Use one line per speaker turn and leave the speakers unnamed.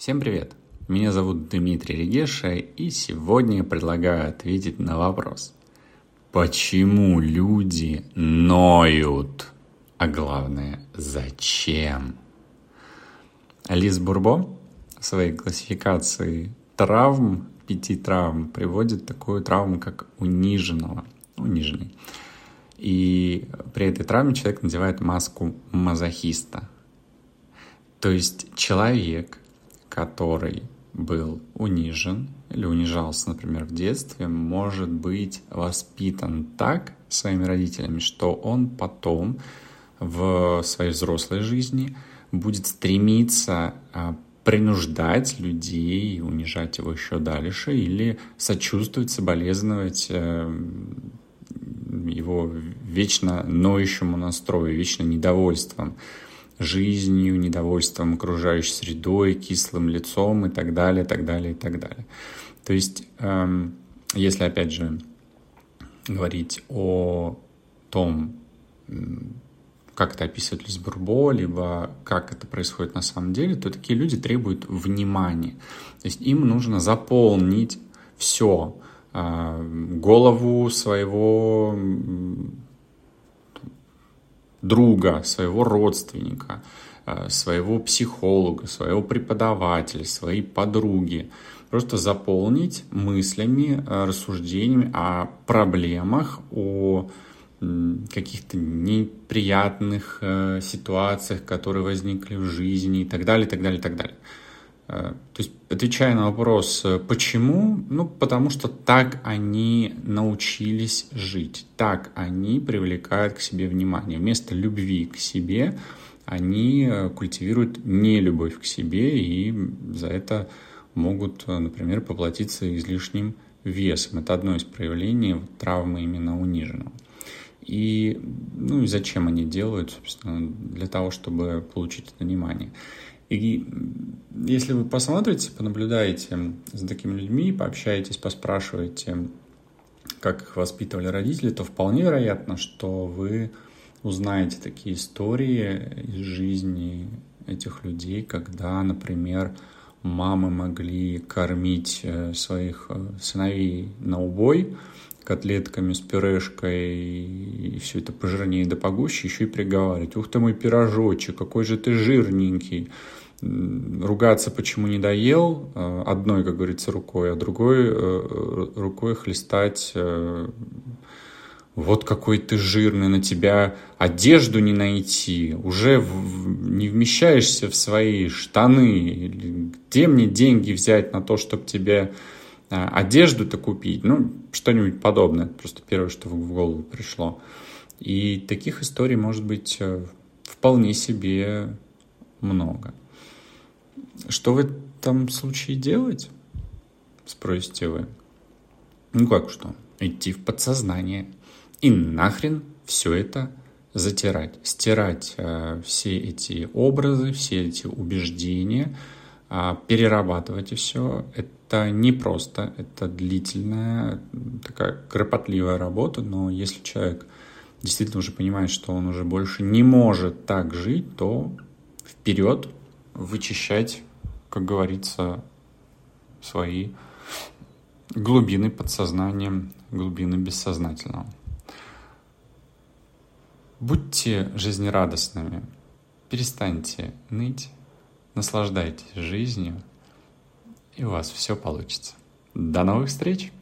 Всем привет! Меня зовут Дмитрий Регеша, и сегодня я предлагаю ответить на вопрос. Почему люди ноют? А главное, зачем? Алис Бурбо в своей классификации травм, пяти травм, приводит такую травму, как униженного, униженный. И при этой травме человек надевает маску мазохиста. То есть человек, который был унижен или унижался, например, в детстве, может быть воспитан так своими родителями, что он потом в своей взрослой жизни будет стремиться а, принуждать людей, унижать его еще дальше или сочувствовать, соболезновать э, его вечно ноющему настрою, вечно недовольством жизнью, недовольством окружающей средой, кислым лицом и так далее, так далее, и так далее. То есть, эм, если опять же говорить о том, как это описывает Лиз Бурбо, либо как это происходит на самом деле, то такие люди требуют внимания. То есть им нужно заполнить все, э, голову своего друга, своего родственника, э, своего психолога, своего преподавателя, своей подруги. Просто заполнить мыслями, э, рассуждениями о проблемах, о каких-то неприятных э, ситуациях, которые возникли в жизни и так далее, и так далее, и так далее. Э, то есть, отвечая на вопрос, э, почему? Ну, потому что так они научились жить, так они привлекают к себе внимание. Вместо любви к себе они э, культивируют нелюбовь к себе и за это могут, например, поплатиться излишним весом. Это одно из проявлений травмы именно униженного. И, ну и зачем они делают, собственно, для того, чтобы получить это внимание. И если вы посмотрите, понаблюдаете за такими людьми, пообщаетесь, поспрашиваете, как их воспитывали родители, то вполне вероятно, что вы узнаете такие истории из жизни этих людей, когда, например, мамы могли кормить э, своих э, сыновей на убой котлетками с пюрешкой и все это пожирнее да погуще, еще и приговаривать. Ух ты мой пирожочек, какой же ты жирненький ругаться, почему не доел, э, одной, как говорится, рукой, а другой рукой хлестать вот какой ты жирный, на тебя одежду не найти, уже не вмещаешься в свои штаны, где мне деньги взять на то, чтобы тебе одежду-то купить, ну, что-нибудь подобное, просто первое, что в голову пришло. И таких историй может быть вполне себе много. Что в этом случае делать? Спросите вы. Ну как что? Идти в подсознание и нахрен все это затирать, стирать э, все эти образы, все эти убеждения, э, перерабатывать все. Это непросто, это длительная, такая кропотливая работа, но если человек действительно уже понимает, что он уже больше не может так жить, то вперед вычищать как говорится, свои глубины подсознания, глубины бессознательного. Будьте жизнерадостными, перестаньте ныть, наслаждайтесь жизнью, и у вас все получится. До новых встреч!